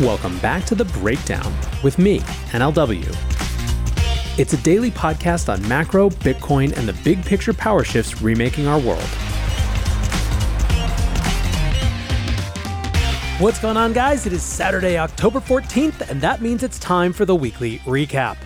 Welcome back to The Breakdown with me, NLW. It's a daily podcast on macro, Bitcoin, and the big picture power shifts remaking our world. What's going on, guys? It is Saturday, October 14th, and that means it's time for the weekly recap.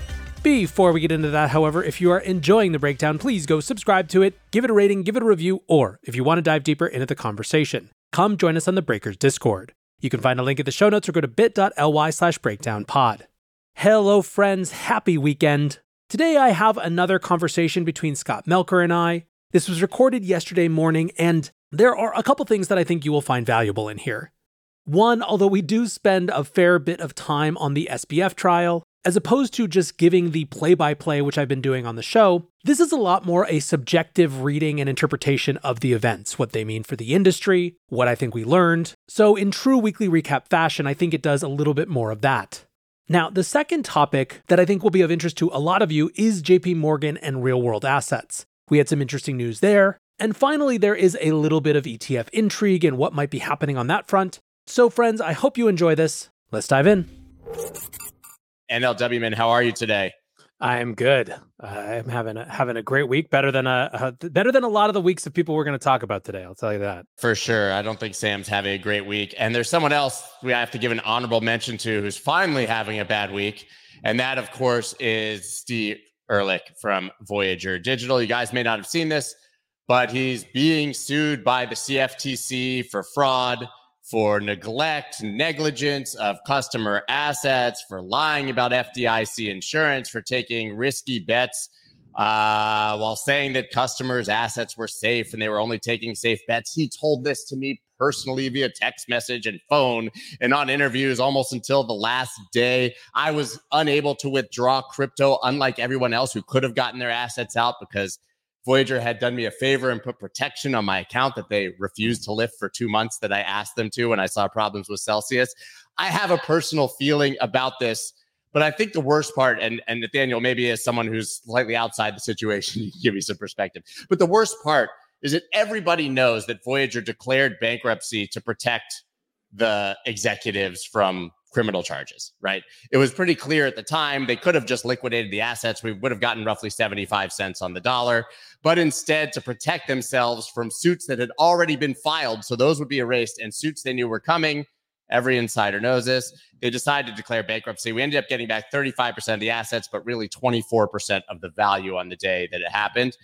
Before we get into that, however, if you are enjoying the breakdown, please go subscribe to it, give it a rating, give it a review, or if you want to dive deeper into the conversation, come join us on the Breakers Discord. You can find a link in the show notes or go to bit.ly slash breakdownpod. Hello, friends. Happy weekend. Today I have another conversation between Scott Melker and I. This was recorded yesterday morning, and there are a couple things that I think you will find valuable in here. One, although we do spend a fair bit of time on the SBF trial, as opposed to just giving the play by play, which I've been doing on the show, this is a lot more a subjective reading and interpretation of the events, what they mean for the industry, what I think we learned. So, in true weekly recap fashion, I think it does a little bit more of that. Now, the second topic that I think will be of interest to a lot of you is JP Morgan and real world assets. We had some interesting news there. And finally, there is a little bit of ETF intrigue and what might be happening on that front. So, friends, I hope you enjoy this. Let's dive in. NLW man, how are you today? I am good. I'm having a, having a great week, better than uh, uh, a, a better than a lot of the weeks of people we're going to talk about today. I'll tell you that for sure. I don't think Sam's having a great week, and there's someone else we have to give an honorable mention to who's finally having a bad week, and that, of course, is Steve Ehrlich from Voyager Digital. You guys may not have seen this, but he's being sued by the CFTC for fraud for neglect, negligence of customer assets, for lying about FDIC insurance, for taking risky bets uh, while saying that customers' assets were safe and they were only taking safe bets. He told this to me personally via text message and phone and on interviews almost until the last day. I was unable to withdraw crypto, unlike everyone else who could have gotten their assets out because Voyager had done me a favor and put protection on my account that they refused to lift for two months that I asked them to when I saw problems with Celsius. I have a personal feeling about this, but I think the worst part, and, and Nathaniel, maybe as someone who's slightly outside the situation, you can give me some perspective. But the worst part is that everybody knows that Voyager declared bankruptcy to protect the executives from criminal charges, right? It was pretty clear at the time they could have just liquidated the assets. We would have gotten roughly 75 cents on the dollar, but instead to protect themselves from suits that had already been filed. So those would be erased and suits they knew were coming. Every insider knows this. They decided to declare bankruptcy. We ended up getting back 35% of the assets, but really 24% of the value on the day that it happened.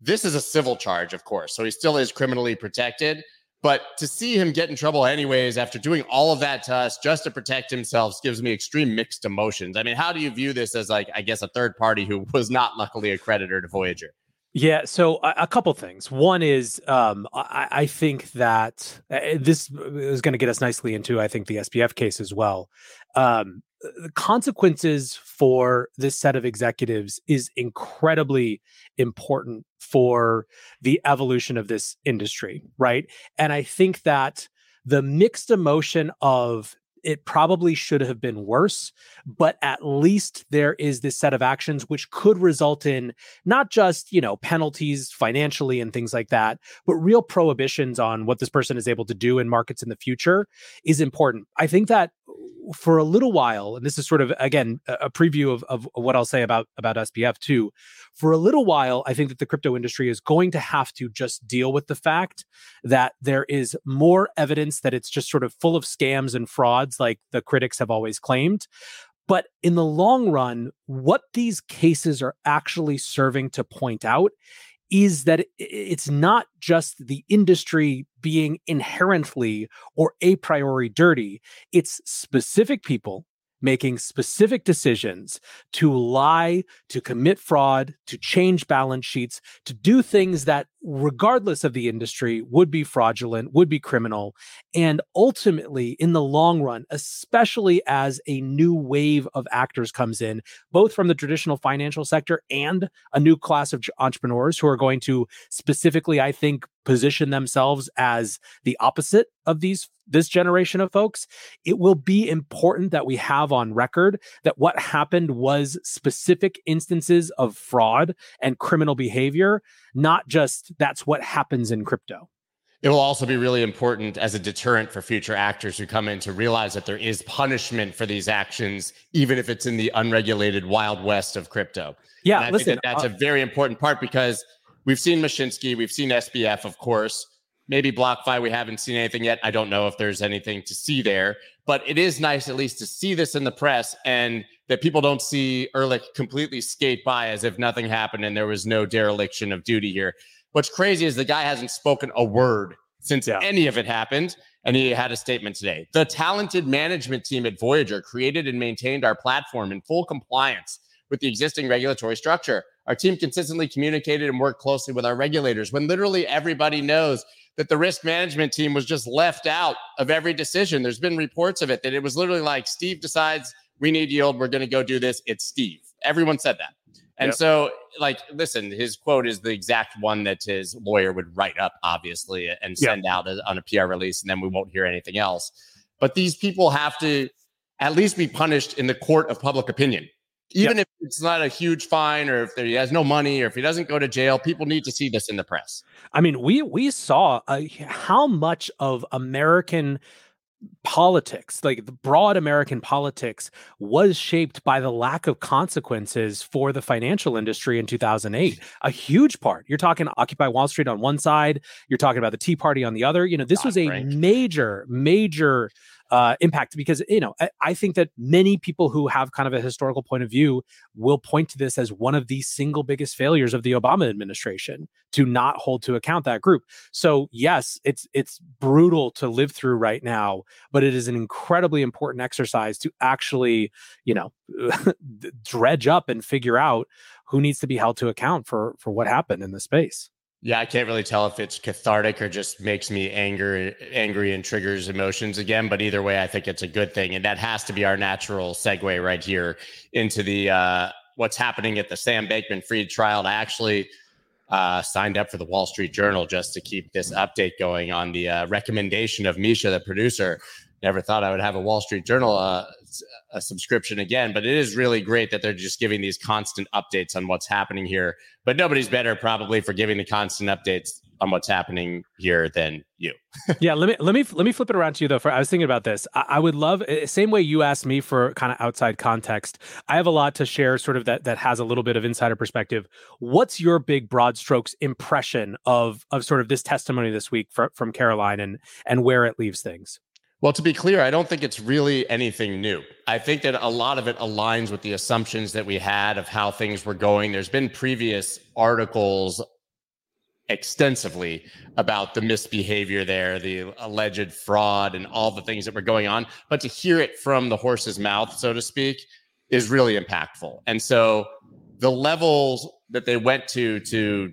This is a civil charge, of course. So he still is criminally protected. But to see him get in trouble anyways after doing all of that to us just to protect himself gives me extreme mixed emotions. I mean, how do you view this as like I guess a third party who was not luckily a creditor to Voyager? Yeah, so a, a couple things. One is um, I, I, think that uh, this is going to get us nicely into I think the SBF case as well. Um, the consequences for this set of executives is incredibly important for the evolution of this industry, right? And I think that the mixed emotion of it probably should have been worse, but at least there is this set of actions which could result in not just, you know, penalties financially and things like that, but real prohibitions on what this person is able to do in markets in the future is important. I think that for a little while, and this is sort of again a preview of, of what I'll say about about SBF too. For a little while, I think that the crypto industry is going to have to just deal with the fact that there is more evidence that it's just sort of full of scams and frauds, like the critics have always claimed. But in the long run, what these cases are actually serving to point out is that it's not just the industry being inherently or a priori dirty, it's specific people making specific decisions to lie, to commit fraud, to change balance sheets, to do things that, regardless of the industry, would be fraudulent, would be criminal. And ultimately, in the long run, especially as a new wave of actors comes in, both from the traditional financial sector and a new class of entrepreneurs who are going to specifically, I think, position themselves as the opposite of these this generation of folks it will be important that we have on record that what happened was specific instances of fraud and criminal behavior not just that's what happens in crypto it will also be really important as a deterrent for future actors who come in to realize that there is punishment for these actions, even if it's in the unregulated wild west of crypto. Yeah, listen, that that's uh, a very important part because we've seen Mashinsky, we've seen SBF, of course. Maybe BlockFi, we haven't seen anything yet. I don't know if there's anything to see there, but it is nice at least to see this in the press and that people don't see Ehrlich completely skate by as if nothing happened and there was no dereliction of duty here. What's crazy is the guy hasn't spoken a word since yeah. any of it happened. And he had a statement today. The talented management team at Voyager created and maintained our platform in full compliance with the existing regulatory structure. Our team consistently communicated and worked closely with our regulators when literally everybody knows that the risk management team was just left out of every decision. There's been reports of it that it was literally like Steve decides we need yield, we're going to go do this. It's Steve. Everyone said that. And yep. so, like, listen, his quote is the exact one that his lawyer would write up, obviously, and send yep. out on a PR release, and then we won't hear anything else. But these people have to at least be punished in the court of public opinion. Even yep. if it's not a huge fine or if he has no money or if he doesn't go to jail, people need to see this in the press. I mean, we we saw uh, how much of American politics, like the broad American politics, was shaped by the lack of consequences for the financial industry in 2008. A huge part. You're talking Occupy Wall Street on one side, you're talking about the Tea Party on the other. You know, this was a major, major uh, impact because you know I, I, think that many people who have kind of a historical point of view will point to this as one of the single biggest failures of the Obama administration to not hold to account that group. So yes, it's it's brutal to live through right now, but it is an incredibly important exercise to actually you know dredge up and figure out who needs to be held to account for for what happened in the space. Yeah, I can't really tell if it's cathartic or just makes me angry, angry and triggers emotions again. But either way, I think it's a good thing, and that has to be our natural segue right here into the uh, what's happening at the Sam Bankman-Fried trial. I actually uh, signed up for the Wall Street Journal just to keep this update going on the uh, recommendation of Misha, the producer. Never thought I would have a Wall Street Journal uh, a subscription again, but it is really great that they're just giving these constant updates on what's happening here. But nobody's better probably for giving the constant updates on what's happening here than you. yeah, let me let me let me flip it around to you though. For I was thinking about this. I, I, would love eh, same way you asked me for kind of outside context. I have a lot to share, sort of that that has a little bit of insider perspective. What's your big broad strokes impression of of sort of this testimony this week from from Caroline and and where it leaves things? Well, to be clear, I don't think it's really anything new. I think that a lot of it aligns with the assumptions that we had of how things were going. There's been previous articles extensively about the misbehavior there, the alleged fraud, and all the things that were going on. But to hear it from the horse's mouth, so to speak, is really impactful. And so the levels that they went to to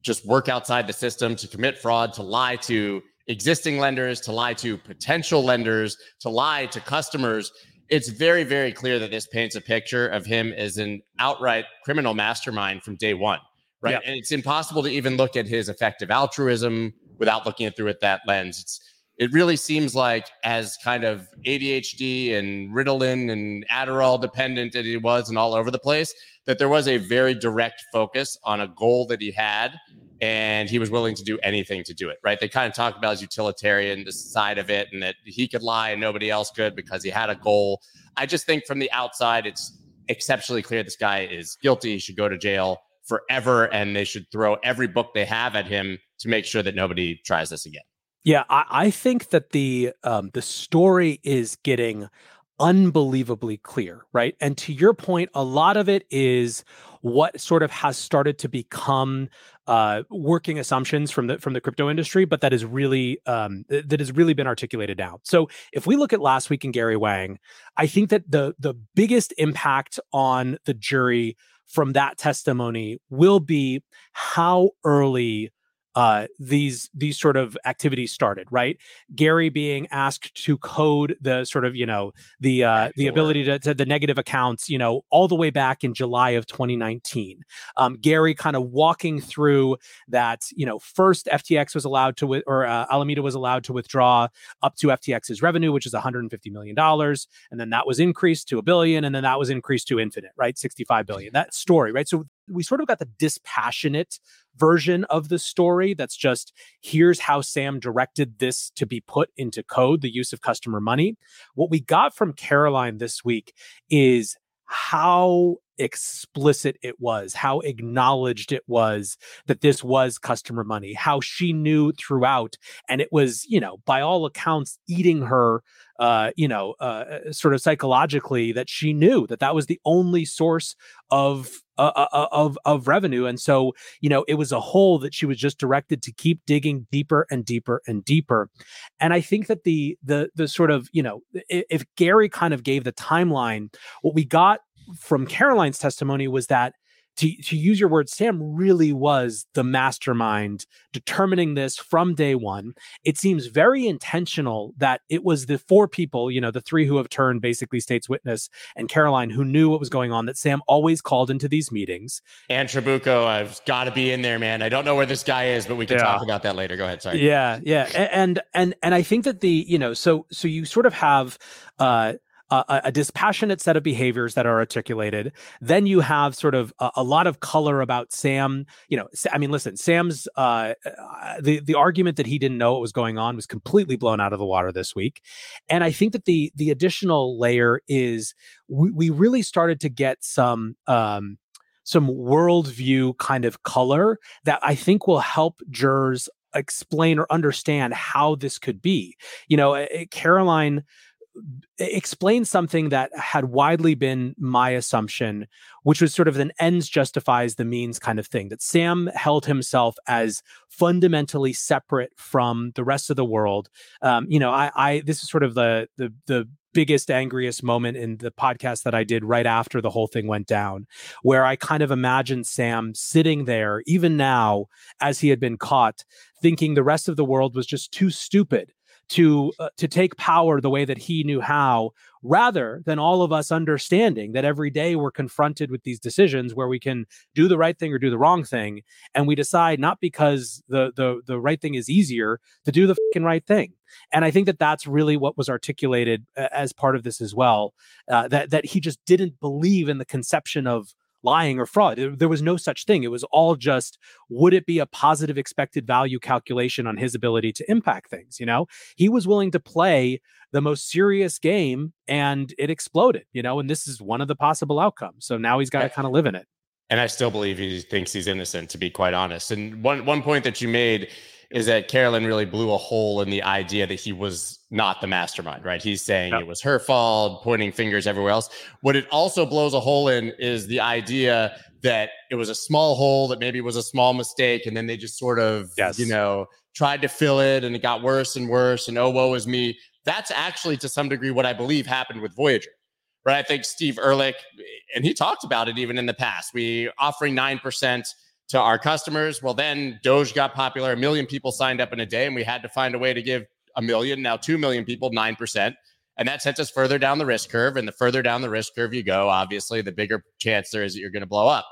just work outside the system, to commit fraud, to lie to existing lenders, to lie to potential lenders, to lie to customers. It's very, very clear that this paints a picture of him as an outright criminal mastermind from day one, right? Yep. And it's impossible to even look at his effective altruism without looking at through it that lens. It's it really seems like as kind of ADHD and Ritalin and Adderall dependent that he was and all over the place, that there was a very direct focus on a goal that he had and he was willing to do anything to do it, right? They kind of talked about his utilitarian side of it and that he could lie and nobody else could because he had a goal. I just think from the outside, it's exceptionally clear this guy is guilty. He should go to jail forever and they should throw every book they have at him to make sure that nobody tries this again. Yeah, I, I think that the um, the story is getting unbelievably clear, right? And to your point, a lot of it is what sort of has started to become uh, working assumptions from the from the crypto industry, but that is really um, that has really been articulated now. So if we look at last week in Gary Wang, I think that the the biggest impact on the jury from that testimony will be how early uh, these these sort of activities started, right? Gary being asked to code the sort of you know the uh, the ability to, to, the negative accounts, you know, all the way back in July of 2019. Um, Gary kind of walking through that, you know, first FTX was allowed to or uh, Alameda was allowed to withdraw up to FTX's revenue, which is 150 million dollars, and then that was increased to a billion, and then that was increased to infinite, right? 65 billion. That story, right? So we sort of got the dispassionate version of the story that's just here's how Sam directed this to be put into code, the use of customer money. What we got from Caroline this week is how explicit it was, how acknowledged it was that this was customer money, how she knew throughout. And it was, you know, by all accounts, eating her, uh, you know, uh, uh sort of psychologically that she knew that that was the only source of uh, uh, uh, of of revenue and so you know it was a hole that she was just directed to keep digging deeper and deeper and deeper and i think that the the the sort of you know if, if gary kind of gave the timeline what we got from Caroline's testimony was that to, to use your word, Sam really was the mastermind determining this from day one. It seems very intentional that it was the four people, you know, the three who have turned basically state's witness and Caroline who knew what was going on, that Sam always called into these meetings. And Trabucco, I've got to be in there, man. I don't know where this guy is, but we can yeah. talk about that later. Go ahead. Sorry. Yeah. Yeah. And, and, and I think that the, you know, so, so you sort of have, uh, a, a, dispassionate set of behaviors that are articulated. Then you have sort of a, a, lot of color about Sam. You know, I mean, listen, Sam's uh, uh, the the argument that he didn't know what was going on was completely blown out of the water this week, and I think that the the additional layer is we, we really started to get some. Um, some worldview kind of color that I think will help jurors explain or understand how this could be. You know, eh, eh, Caroline explain something that had widely been my assumption, which was sort of an ends justifies the means kind of thing. That Sam held himself as fundamentally separate from the rest of the world. Um, you know, I, I this is sort of the the the biggest angriest moment in the podcast that I did right after the whole thing went down, where I kind of imagined Sam sitting there, even now, as he had been caught, thinking the rest of the world was just too stupid to uh, to take power the way that he knew how rather than all of us understanding that every day we're confronted with these decisions where we can do the right thing or do the wrong thing and we decide not because the the the right thing is easier to do the right thing. And i think that that's really what was articulated as part of this as well uh, that that he just didn't believe in the conception of lying or fraud. There was no such thing. It was all just would it be a positive expected value calculation on his ability to impact things? You know, he was willing to play the most serious game and it exploded, you know, and this is one of the possible outcomes. So now he's got to kind of live in it. And I still believe he thinks he's innocent, to be quite honest. And one one point that you made is that Carolyn really blew a hole in the idea that he was not the mastermind, right? He's saying yep. it was her fault, pointing fingers everywhere else. What it also blows a hole in is the idea that it was a small hole that maybe was a small mistake. And then they just sort of, yes. you know, tried to fill it and it got worse and worse. And oh, woe is me. That's actually to some degree what I believe happened with Voyager. Right. I think Steve Ehrlich, and he talked about it even in the past. We offering 9% to our customers. Well, then Doge got popular. A million people signed up in a day, and we had to find a way to give a million, now 2 million people 9%. And that sent us further down the risk curve. And the further down the risk curve you go, obviously, the bigger chance there is that you're going to blow up.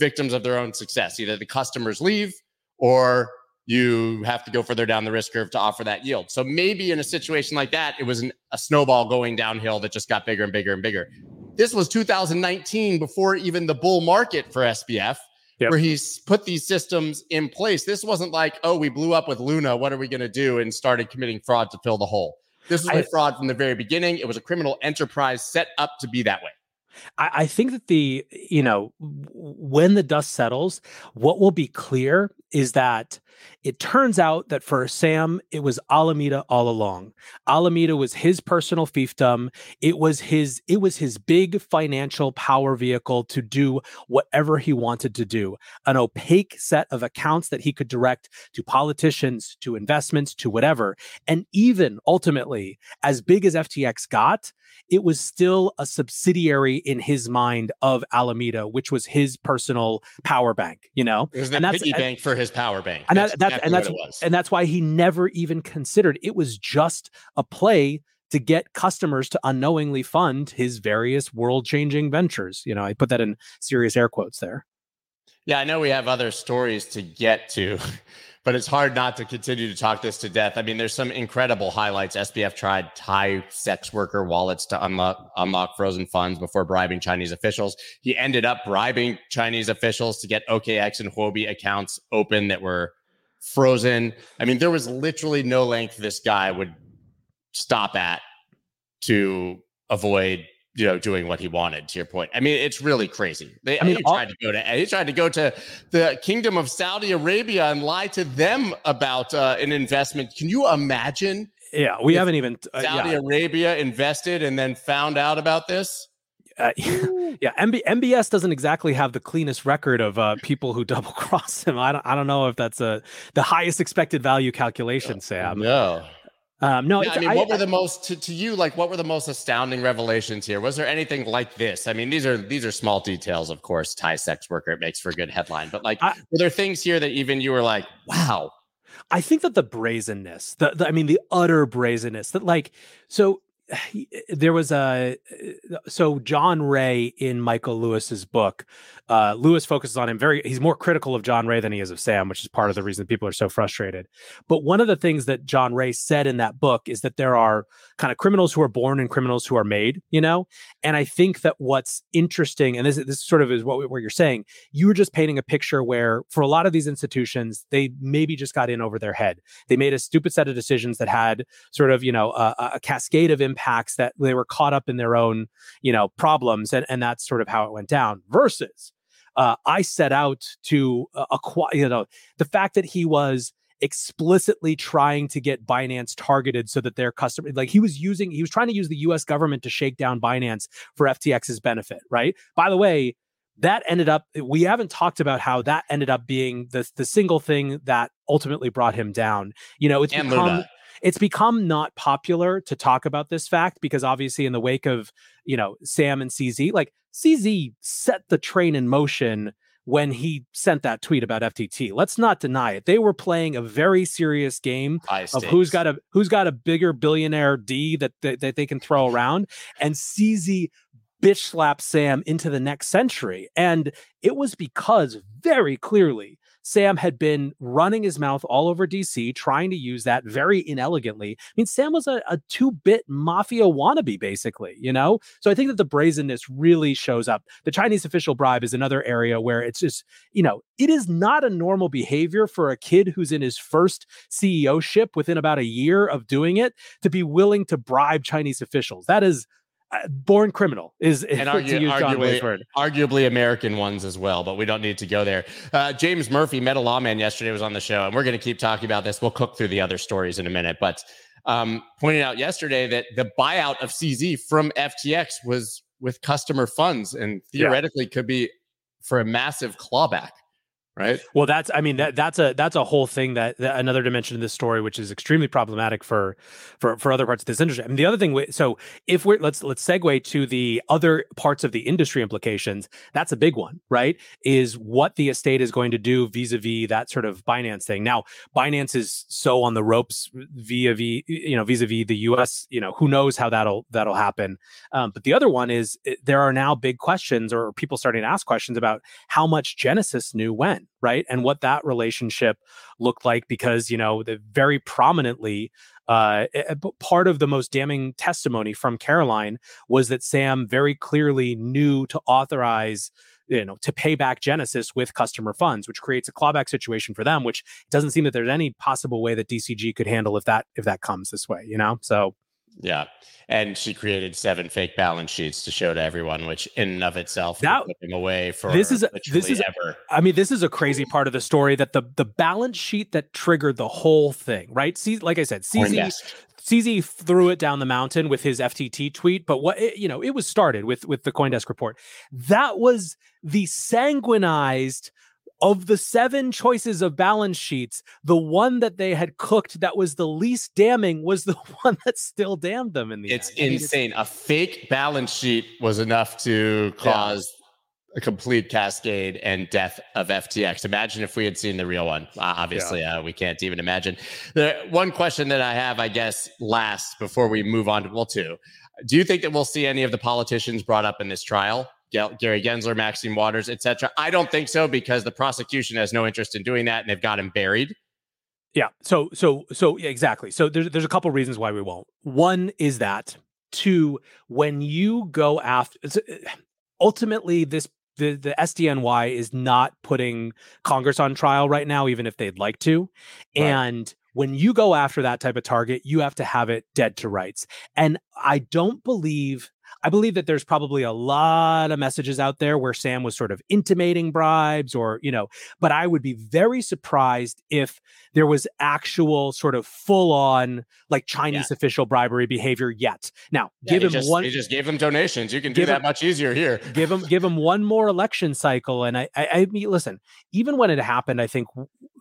Victims of their own success. Either the customers leave or you have to go further down the risk curve to offer that yield. So maybe in a situation like that, it was an, a snowball going downhill that just got bigger and bigger and bigger. This was 2019 before even the bull market for SBF yep. where he's put these systems in place. This wasn't like, oh, we blew up with Luna. What are we going to do? And started committing fraud to fill the hole. This was I, a fraud from the very beginning. It was a criminal enterprise set up to be that way. I, I think that the, you know, when the dust settles, what will be clear is that it turns out that for Sam, it was Alameda all along. Alameda was his personal fiefdom. It was his it was his big financial power vehicle to do whatever he wanted to do. An opaque set of accounts that he could direct to politicians, to investments, to whatever. And even ultimately, as big as FTX got, it was still a subsidiary in his mind of Alameda, which was his personal power bank, you know? It was the and that's, piggy bank for his power bank. And that's, that's exactly and that's and that's why he never even considered it was just a play to get customers to unknowingly fund his various world-changing ventures. You know, I put that in serious air quotes there. Yeah, I know we have other stories to get to, but it's hard not to continue to talk this to death. I mean, there's some incredible highlights. SBF tried Thai sex worker wallets to unlock unlock frozen funds before bribing Chinese officials. He ended up bribing Chinese officials to get OKX and Huobi accounts open that were frozen. I mean, there was literally no length this guy would stop at to avoid you know doing what he wanted to your point i mean it's really crazy they I mean, he tried to go to he tried to go to the kingdom of saudi arabia and lie to them about uh, an investment can you imagine yeah we haven't even uh, saudi yeah. arabia invested and then found out about this uh, yeah, MB, MBS doesn't exactly have the cleanest record of uh, people who double cross him. I don't, I don't know if that's a the highest expected value calculation, Sam. No, um, no, I mean, what were the most to, to you like? What were the most astounding revelations here? Was there anything like this? I mean, these are these are small details, of course. Thai sex worker it makes for a good headline, but like, I, were there things here that even you were like, wow? I think that the brazenness, the, the I mean, the utter brazenness that like, so Eh, there was a eh, eh, so John Ray in Michael Lewis's book. Uh, Lewis focuses on him very. He's more critical of John Ray than he is of Sam, which is part of the reason people are so frustrated. But one of the things that John Ray said in that book is that there are kind of criminals who are born and criminals who are made. You know, and I think that what's interesting, and this this sort of is what what you're saying. You were just painting a picture where for a lot of these institutions, they maybe just got in over their head. They made a stupid set of decisions that had sort of you know a, a cascade of impacts that they were caught up in their own you know problems and and that's sort of how it went down versus uh, i set out to uh, acquire you know the fact that he was explicitly trying to get Binance targeted so that their customer like he was using he was trying to use the US government to shake down Binance for FTX's benefit, right? By the way, that ended up we haven't talked about how that ended up being the the single thing that ultimately brought him down. You know, it's and become Luna it's become not popular to talk about this fact because obviously in the wake of you know sam and cz like cz set the train in motion when he sent that tweet about ftt let's not deny it. They were playing a very serious game of who's got a who's got a bigger billionaire d that, that, that they can throw around. And cz bitch slapped Sam into the next century. And it was because very clearly Sam had been running his mouth all over DC, trying to use that very inelegantly. I mean, Sam was a, a two bit mafia wannabe, basically, you know? So I think that the brazenness really shows up. The Chinese official bribe is another area where it's just, you know, it is not a normal behavior for a kid who's in his first CEO ship within about a year of doing it to be willing to bribe Chinese officials. That is born criminal is and argue, arguably, arguably American ones as well, but we don't need to go there. Uh, James Murphy, Meta Lawman, yesterday was on the show, and we're going to keep talking about this. We'll cook through the other stories in a minute, but um, pointed out yesterday that the buyout of CZ from FTX was with customer funds and theoretically yeah. could be for a massive clawback right? Well that's i mean that that's a that's a whole thing that, that, another dimension of this story which is extremely problematic for for for other parts of this industry. I mean, the other thing so if we're let's let's segue to the other parts of the industry implications that's a big one right? Is what the estate is going to do vis-a-vis that sort of binance thing. Now binance is so on the ropes via v you know vis-a-vis the us you know who knows how that'll that'll happen. Um, but the other one is there are now big questions or people starting to ask questions about how much genesis knew when right? And what that relationship looked like because you know the very prominently uh, part of the most damning testimony from caroline was that sam very clearly knew to authorize you know to pay back genesis with customer funds which creates a clawback situation for them which doesn't seem that there's any possible way that dcg could handle if that if that comes this way you know? So yeah. And she created seven fake balance sheets to show to everyone, which in and of itself that away for this is this is ever. I mean, this is a crazy part of the story that the the balance sheet that triggered the whole thing, right? See, like I said, CZ CZ threw it down the mountain with his FTT tweet, but what it, you know, it was started with with the CoinDesk report. That was the sanguinized of the seven choices of balance sheets, the one that they had cooked that was the least damning was the one that still damned them in the it's end. Insane. it's insane. A fake balance sheet was enough to cause yeah. a complete cascade and death of FTX. Imagine if we had seen the real one. Uh, obviously, yeah. uh, we can't even imagine. The one question that I have, I guess, last before we move on to well, two. Do you think that we'll see any of the politicians brought up in this trial? Gary Gensler, Maxine Waters, etc. I don't think so because the prosecution has no interest in doing that and they've got him buried. Yeah. So so so yeah, exactly. So there's there's a couple reasons why we won't. One is that two, when you go after uh, ultimately this the the SDNY is not putting Congress on trial right now, even if they'd like to. Right. And when you go after that type of target, you have to have it dead to rights. And I don't believe I believe that there's probably a lot of messages out there where Sam was sort of intimating bribes or, you know, but I would be very surprised if there was actual sort of full on like Chinese yeah. official bribery behavior yet. Now, yeah, give him just, one. He just gave him donations. You can do that him, much easier here. give him, give him one more election cycle. And I, I, I mean, listen, even when it happened, I think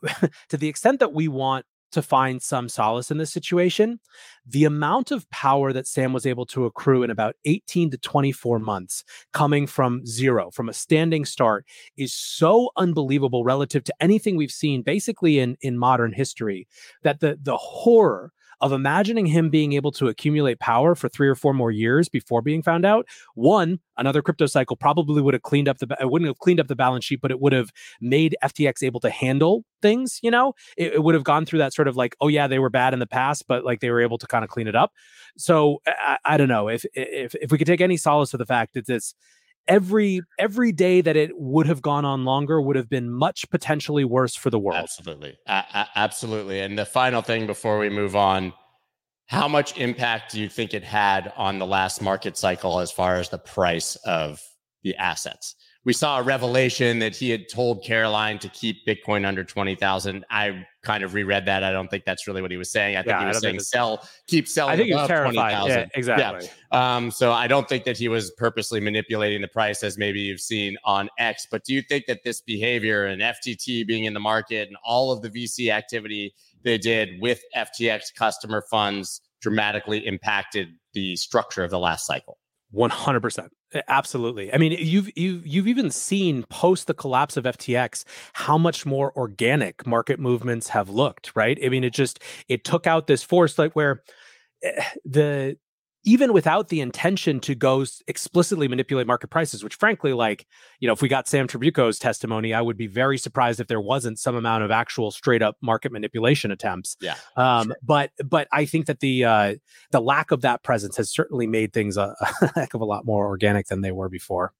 to the extent that we want to find some solace in this situation. The amount of power that Sam was able to accrue in about 18 to 24 months, coming from zero, from a standing start, is so unbelievable relative to anything we've seen basically in, in modern history that the, the horror of imagining him being able to accumulate power for three or four more years before being found out. One, another crypto cycle probably would have cleaned up the, it wouldn't have cleaned up the balance sheet, but it would have made FTX able to handle things. You know, it, it would have gone through that sort of like, oh yeah, they were bad in the past, but like they were able to kind of clean it up. So I, I don't know if if if we could take any solace with the fact that this every every day that it would have gone on longer would have been much potentially worse for the world. Absolutely, a- absolutely. And the final thing before we move on, how much impact do you think it had on the last market cycle as far as the price of the assets? We saw a revelation that he had told Caroline to keep Bitcoin under 20,000. I kind of reread that. I don't think that's really what he was saying. I think yeah, he was saying sell, keep selling. I think he was terrified. Yeah, exactly. Yeah. Um, so I don't think that he was purposely manipulating the price as maybe you've seen on X. But do you think that this behavior and FTT being in the market and all of the VC activity they did with FTX customer funds dramatically impacted the structure of the last cycle? 100%. Absolutely. I mean, you've you've you've even seen post the collapse of FTX how much more organic market movements have looked, right? I mean, it just it took out this force like where eh, the even without the intention to go explicitly manipulate market prices, which frankly, like, you know, if we got Sam Trabucco's testimony, I would be very surprised if there wasn't some amount of actual straight up market manipulation attempts. Yeah. Um, sure. but but I think that the uh the lack of that presence has certainly made things a, a heck of a lot more organic than they were before.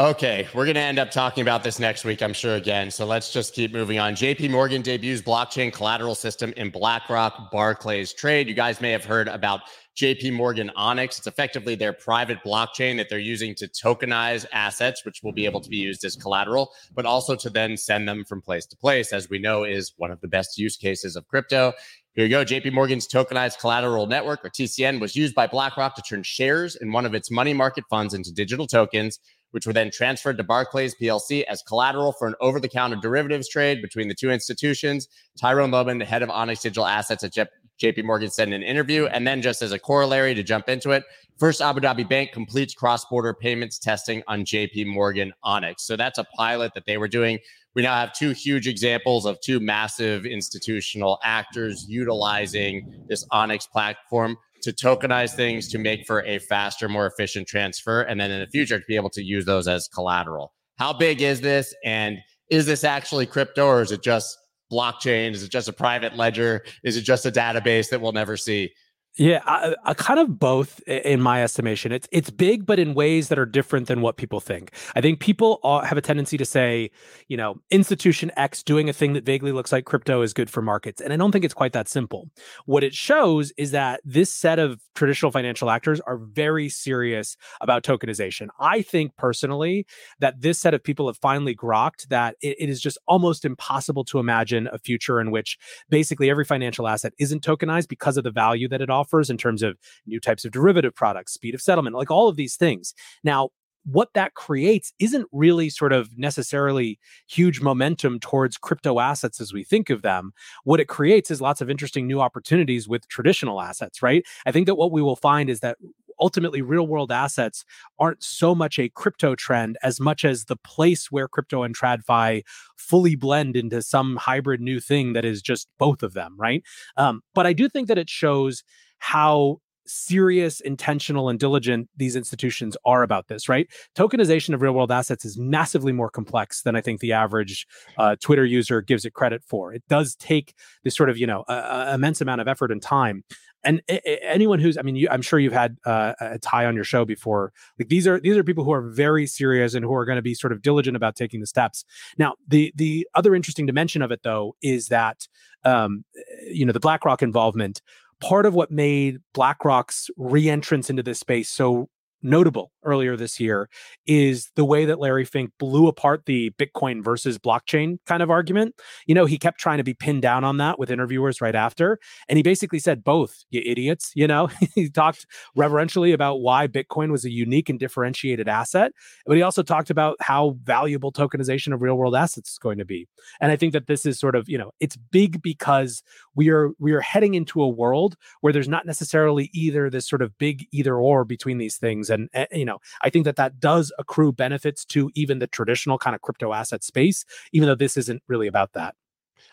Okay, we're going to end up talking about this next week, I'm sure, again. So let's just keep moving on. JP Morgan debuts blockchain collateral system in BlackRock Barclays trade. You guys may have heard about JP Morgan Onyx. It's effectively their private blockchain that they're using to tokenize assets, which will be able to be used as collateral, but also to then send them from place to place, as we know is one of the best use cases of crypto. Here you go. JP Morgan's tokenized collateral network, or TCN, was used by BlackRock to turn shares in one of its money market funds into digital tokens which were then transferred to Barclays PLC as collateral for an over the counter derivatives trade between the two institutions. Tyrone Lobban, the head of Onyx Digital Assets at JP Morgan, said in an interview. And then, just as a corollary to jump into it, First Abu Dhabi Bank completes cross border payments testing on JP Morgan Onyx. So that's a pilot that they were doing. We now have two huge examples of two massive institutional actors utilizing this Onyx platform to tokenize things to make for a faster, more efficient transfer, and then in the future to be able to use those as collateral. How big is this? And is this actually crypto or is it just blockchain? Is it just a private ledger? Is it just a database that we'll never see? Yeah, I, I kind of both in my estimation. It's it's big, but in ways that are different than what people think. I think people have a tendency to say, you know, institution X doing a thing that vaguely looks like crypto is good for markets, and I don't think it's quite that simple. What it shows is that this set of traditional financial actors are very serious about tokenization. I think personally that this set of people have finally grokked that it, it is just almost impossible to imagine a future in which basically every financial asset isn't tokenized because of the value that it offers offers in terms of new types of derivative products, speed of settlement, like all of these things. Now, what that creates isn't really sort of necessarily huge momentum towards crypto assets as we think of them. What it creates is lots of interesting new opportunities with traditional assets, right? I think that what we will find is that ultimately real world assets aren't so much a crypto trend as much as the place where crypto and tradfi fully blend into some hybrid new thing that is just both of them right um, but i do think that it shows how serious, intentional, and diligent these institutions are about this, right? Tokenization of real world assets is massively more complex than I think the average uh, Twitter user gives it credit for. It does take this sort of, you know, immense amount of effort and time. And anyone who's, I mean, you, I'm sure you've had uh, a tie on your show before. Like these are these are people who are very serious and who are going to be sort of diligent about taking the steps. Now, the the other interesting dimension of it, though, is that um, you know the BlackRock involvement part of what made BlackRock's reentrance into this space so notable earlier this year is the way that Larry Fink blew apart the Bitcoin versus blockchain kind of argument. You know, he kept trying to be pinned down on that with interviewers right after. And he basically said, both, you idiots. You know, he talked reverentially about why Bitcoin was a unique and differentiated asset. But he also talked about how valuable tokenization of real world assets is going to be. And I think that this is sort of, you know, it's big because we are we are heading into a world where there's not necessarily either this sort of big either or between these things and, and you know i think that that does accrue benefits to even the traditional kind of crypto asset space even though this isn't really about that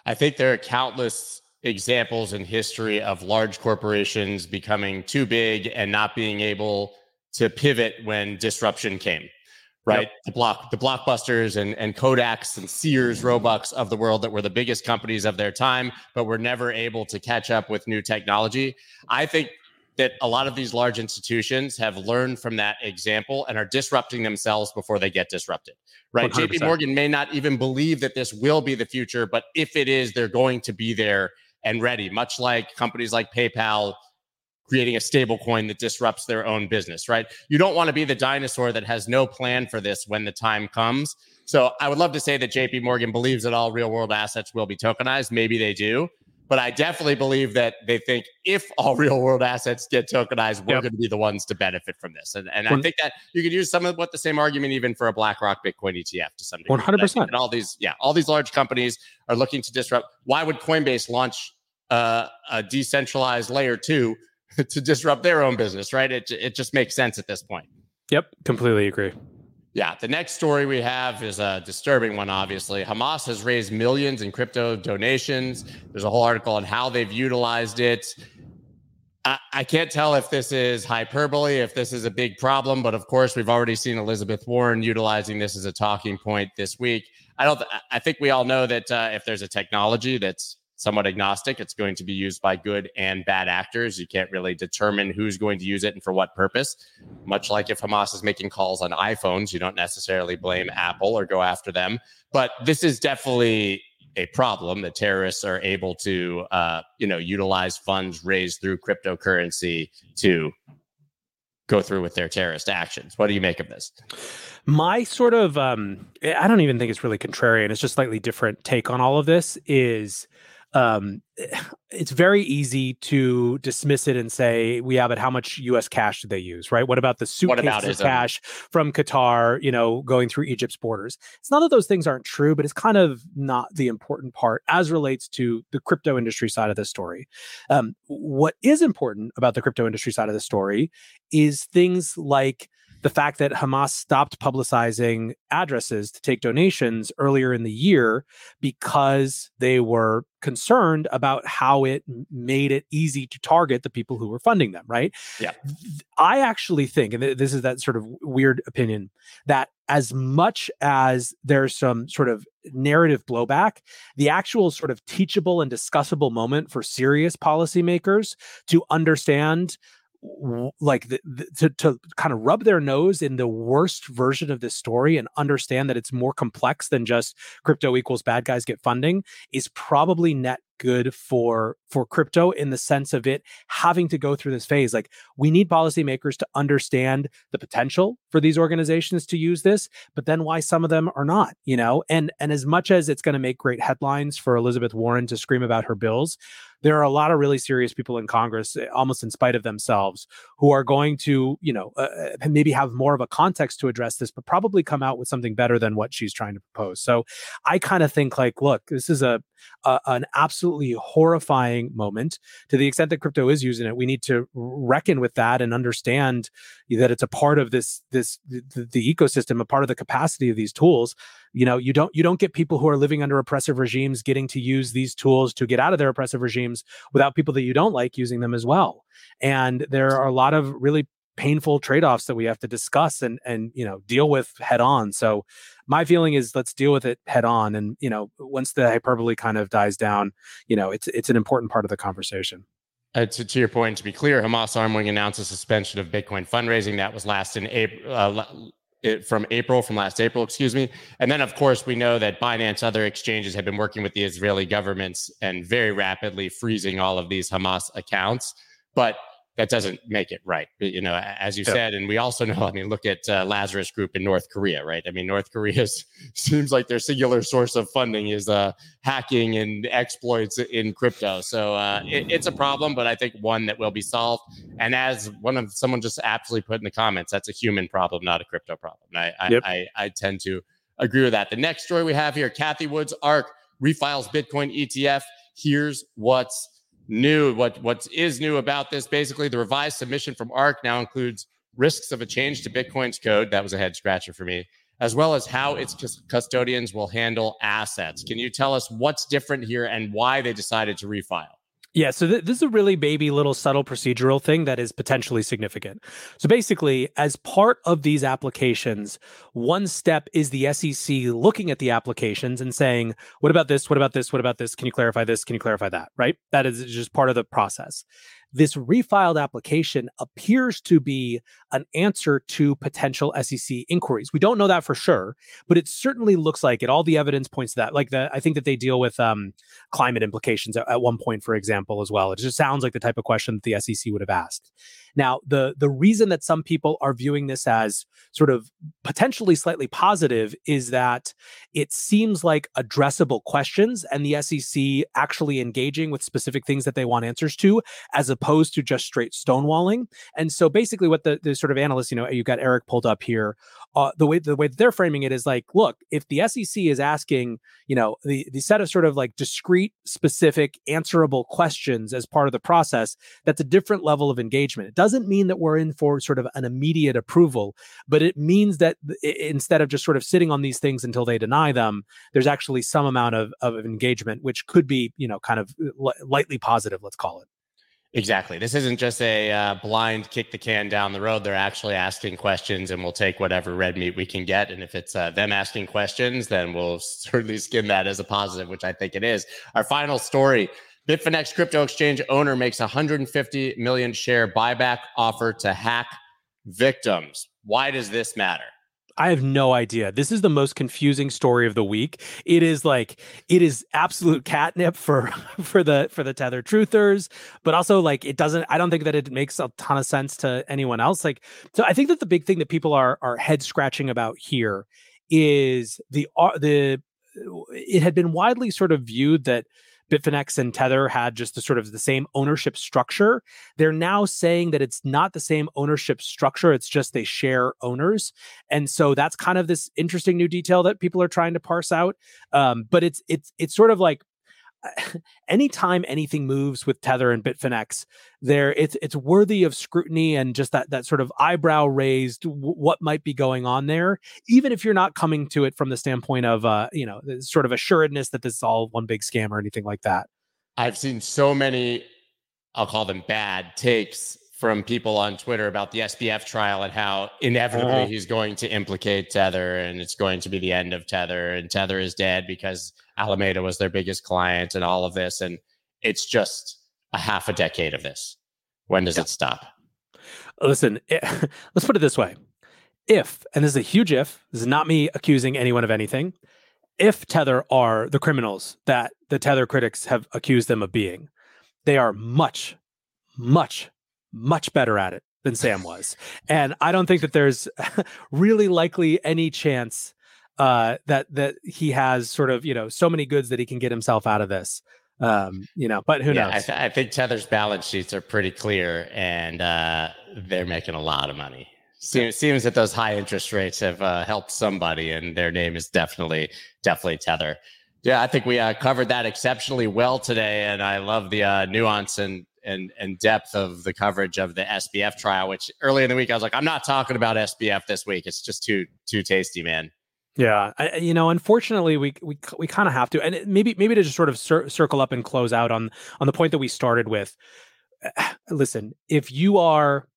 i think there are countless examples in history of large corporations becoming too big and not being able to pivot when disruption came right? Yep. The block, the blockbusters and, and Kodaks and Sears, Roebucks of the world that were the biggest companies of their time, but were never able to catch up with new technology. I think that a lot of these large institutions have learned from that example and are disrupting themselves before they get disrupted. Right. 100%. JP Morgan may not even believe that this will be the future, but if it is, they're going to be there and ready, much like companies like PayPal creating a stable coin that disrupts their own business, right? You don't want to be the dinosaur that has no plan for this when the time comes. So I would love to say that JP Morgan believes that all real world assets will be tokenized. Maybe they do. But I definitely believe that they think if all real world assets get tokenized, we're yep. going to be the ones to benefit from this. And, and I think that you could use some of what the same argument even for a BlackRock Bitcoin ETF to some degree. 100%. And all these, yeah, all these large companies are looking to disrupt. Why would Coinbase launch uh, a decentralized layer two to disrupt their own business, right? It, it just makes sense at this point. Yep, completely agree. Yeah, the next story we have is a disturbing one, obviously. Hamas has raised millions in crypto donations. There's a whole article on how they've utilized it. I, I can't tell if this is hyperbole, if this is a big problem, but of course, we've already seen Elizabeth Warren utilizing this as a talking point this week. I don't. I think we all know that uh, if there's a technology that's somewhat agnostic. It's going to be used by good and bad actors. You can't really determine who's going to use it and for what purpose. Much like if Hamas is making calls on iPhones, you don't necessarily blame Apple or go after them. But this is definitely a problem that terrorists are able to, uh, you know, utilize funds raised through cryptocurrency to go through with their terrorist actions. What do you make of this? My sort of, um, I don't even think it's really contrarian. It's just slightly different take on all of this. Is um, it's very easy to dismiss it and say, "We yeah, but how much U.S. cash did they use? Right? What about the suitcases of cash from Qatar? You know, going through Egypt's borders? It's not that those things aren't true, but it's kind of not the important part as relates to the crypto industry side of the story. Um, what is important about the crypto industry side of the story is things like the fact that Hamas stopped publicizing addresses to take donations earlier in the year because they were concerned about how it made it easy to target the people who were funding them, right? Yeah. I actually think, and this is that sort of weird opinion, that as much as there's some sort of narrative blowback, the actual sort of teachable and discussable moment for serious policymakers to understand like the, the, to to kind of rub their nose in the worst version of this story and understand that it's more complex than just crypto equals bad guys get funding is probably net good for for crypto in the sense of it having to go through this phase like we need policymakers to understand the potential for these organizations to use this but then why some of them are not you know and and as much as it's going to make great headlines for Elizabeth Warren to scream about her bills there are a lot of really serious people in Congress, eh, almost in spite of themselves, who are going to, you know, uh, uh, maybe have more of a context to address this, but probably come out with something better than what she's trying to propose. So I kind of think like, look, this is a an absolutely horrifying moment. To the extent that crypto is using it, we need to reckon with that and understand that it's a part of this this the, the ecosystem, a part of the capacity of these tools. You know, you don't you don't get people who are living under oppressive regimes getting to use these tools to get out of their oppressive regimes without people that you don't like using them as well. And there are a lot of really painful trade-offs that we have to discuss and and you know deal with head on so my feeling is let's deal with it head on and you know once the hyperbole kind of dies down you know it's it's an important part of the conversation uh, to, to, your point, to be clear, Hamas Arm Wing announced a suspension of Bitcoin fundraising that was last in April. Uh, from April, from last April, excuse me. And then, of course, we know that Binance, other exchanges have been working with the Israeli governments and very rapidly freezing all of these Hamas accounts. But that doesn't make it right. You know, as you yeah. said, and we also know. I mean, look at uh, Lazarus Group in North Korea, right? I mean, North Korea seems like their singular source of funding is uh, hacking and exploits in crypto. So uh, it, it's a problem, but I think one that will be solved. And as one of someone just absolutely put in the comments, that's a human problem, not a crypto problem. I I, yep. I, I tend to agree with that. The next story we have here: Cathie Wood's ARK refiles Bitcoin ETF. Here's what's new. What what is new about this? Basically, the revised submission from ARK now includes risks of a change to Bitcoin's code. That was a head scratcher for me, as well as how its custodians will handle assets. Can you tell us what's different here and why they decided to refile? Yeah, so th- this is a really baby little subtle procedural thing that is potentially significant. So basically, as part of these applications, one step is the SEC looking at the applications and saying, what about this? What about this? What about this? Can you clarify this? Can you clarify that? Right? That is just part of the process this refiled application appears to be an answer to potential SEC inquiries. We don't know that for sure, but it certainly looks like it. All the evidence points to that. Like the, I think that they deal with um, climate implications at, at one point, for example, as well. It just sounds like the type of question that the SEC would have asked. Now, the the reason that some people are viewing this as sort of potentially slightly positive is that it seems like addressable questions and the SEC actually engaging with specific things that they want answers to, as opposed to just straight stonewalling. And so basically what the, the sort of analysts, you know, you've got Eric pulled up here, uh, the way the way they're framing it is like, look, if the SEC is asking, you know, the the set of sort of like discrete, specific, answerable questions as part of the process, that's a different level of engagement. It mean that we're in for sort of an immediate approval, but it means that instead of just sort of sitting on these things until they deny them, there's actually some amount of of engagement, which could be, you know, kind of uh, lightly positive, let's call it. Exactly. This isn't just a uh, blind kick the can down the road. They're actually asking questions, and we'll take whatever red meat we can get. And if it's uh, them asking questions, then we'll certainly skin that as a positive, which I think it is. Our final story Bitfinex crypto exchange owner makes 150 million share buyback offer to hack victims. Why does this matter? I have no idea. This is the most confusing story of the week. It is like it is absolute catnip for for the for the tether truthers, but also like it doesn't. I don't think that it makes a ton of sense to anyone else. Like, so I think that the big thing that people are are head scratching about here is the uh, the it had been widely sort of viewed that Bitfinex and Tether had just the sort of the same ownership structure. They're now saying that it's not the same ownership structure, it's just they share owners. And so that's kind of this interesting new detail that people are trying to parse out. Um, but it's it's it's sort of like anytime anything moves with Tether and Bitfinex, there it's it's worthy of scrutiny and just that that sort of eyebrow raised w- what might be going on there, even if you're not coming to it from the standpoint of uh, you know, sort of assuredness that this is all one big scam or anything like that. I've seen so many, I'll call them bad takes from people on Twitter about the SBF trial and how inevitably uh-huh. he's going to implicate Tether and it's going to be the end of Tether and Tether is dead because Alameda was their biggest client and all of this. And it's just a half a decade of this. When does yeah. it stop? Listen, it, let's put it this way. If, and this is a huge if, this is not me accusing anyone of anything, if Tether are the criminals that the Tether critics have accused them of being, they are much, much much better at it than Sam was. And I don't think that there's really likely any chance uh, that that he has sort of you know so many goods that he can get himself out of this. Um, you know, but who yeah, knows? I, th- I, think Tether's balance sheets are pretty clear, and uh, they're making a lot of money. Seems, seems that those high interest rates have uh, helped somebody, and their name is definitely definitely Tether. Yeah, I think we uh, covered that exceptionally well today, and I love the uh, nuance and and and depth of the coverage of the SBF trial. Which early in the week I was like, I'm not talking about SBF this week. It's just too too tasty, man. Yeah, I, you know, unfortunately, we we we kind of have to, and maybe maybe to just sort of cir- circle up and close out on on the point that we started with. Listen, if you are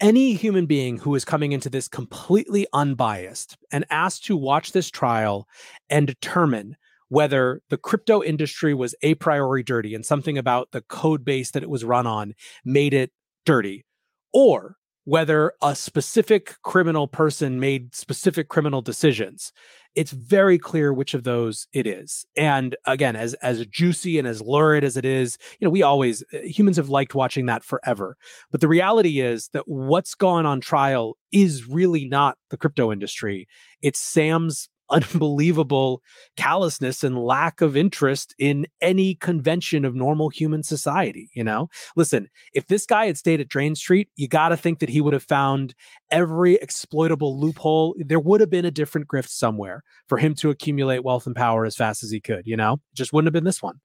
any human being who is coming into this completely unbiased and asked to watch this trial and determine whether the crypto industry was a priori dirty and something about the code base that it was run on made it dirty, or whether a specific criminal person made specific criminal decisions it's very clear which of those it is. And again as as juicy and as lurid as it is you know we always uh, humans have liked watching that forever. But the reality is that what's gone on trial is really not the crypto industry. It's sam's unbelievable callousness and lack of interest in any convention of normal human society. You know, listen, if this guy had stayed at Jane Street, you got to think that he would have found every exploitable loophole. There would have been a different grift somewhere for him to accumulate wealth and power as fast as he could. You know, just wouldn't have been this one.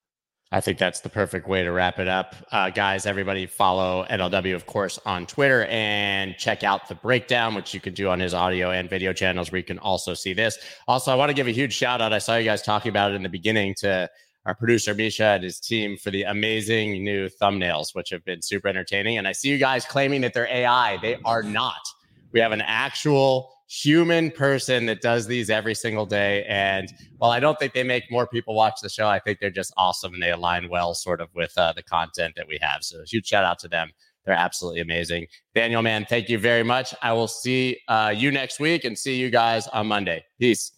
I think that's the perfect way to wrap it up. Uh, guys, everybody follow NLW, of course, on Twitter and check out the breakdown, which you can do on his audio and video channels where you can also see this. Also, I want to give a huge shout out. I saw you guys talking about it in the beginning to our producer, Misha, and his team for the amazing new thumbnails, which have been super entertaining. And I see you guys claiming that they're AI. They are not. We have an actual human person that does these every single day. And while I don't think they make more people watch the show, I think they're just awesome and they align well sort of with uh, the content that we have. So huge shout out to them. They're absolutely amazing. Daniel, man, thank you very much. I will see uh, you next week and see you guys on Monday. Peace.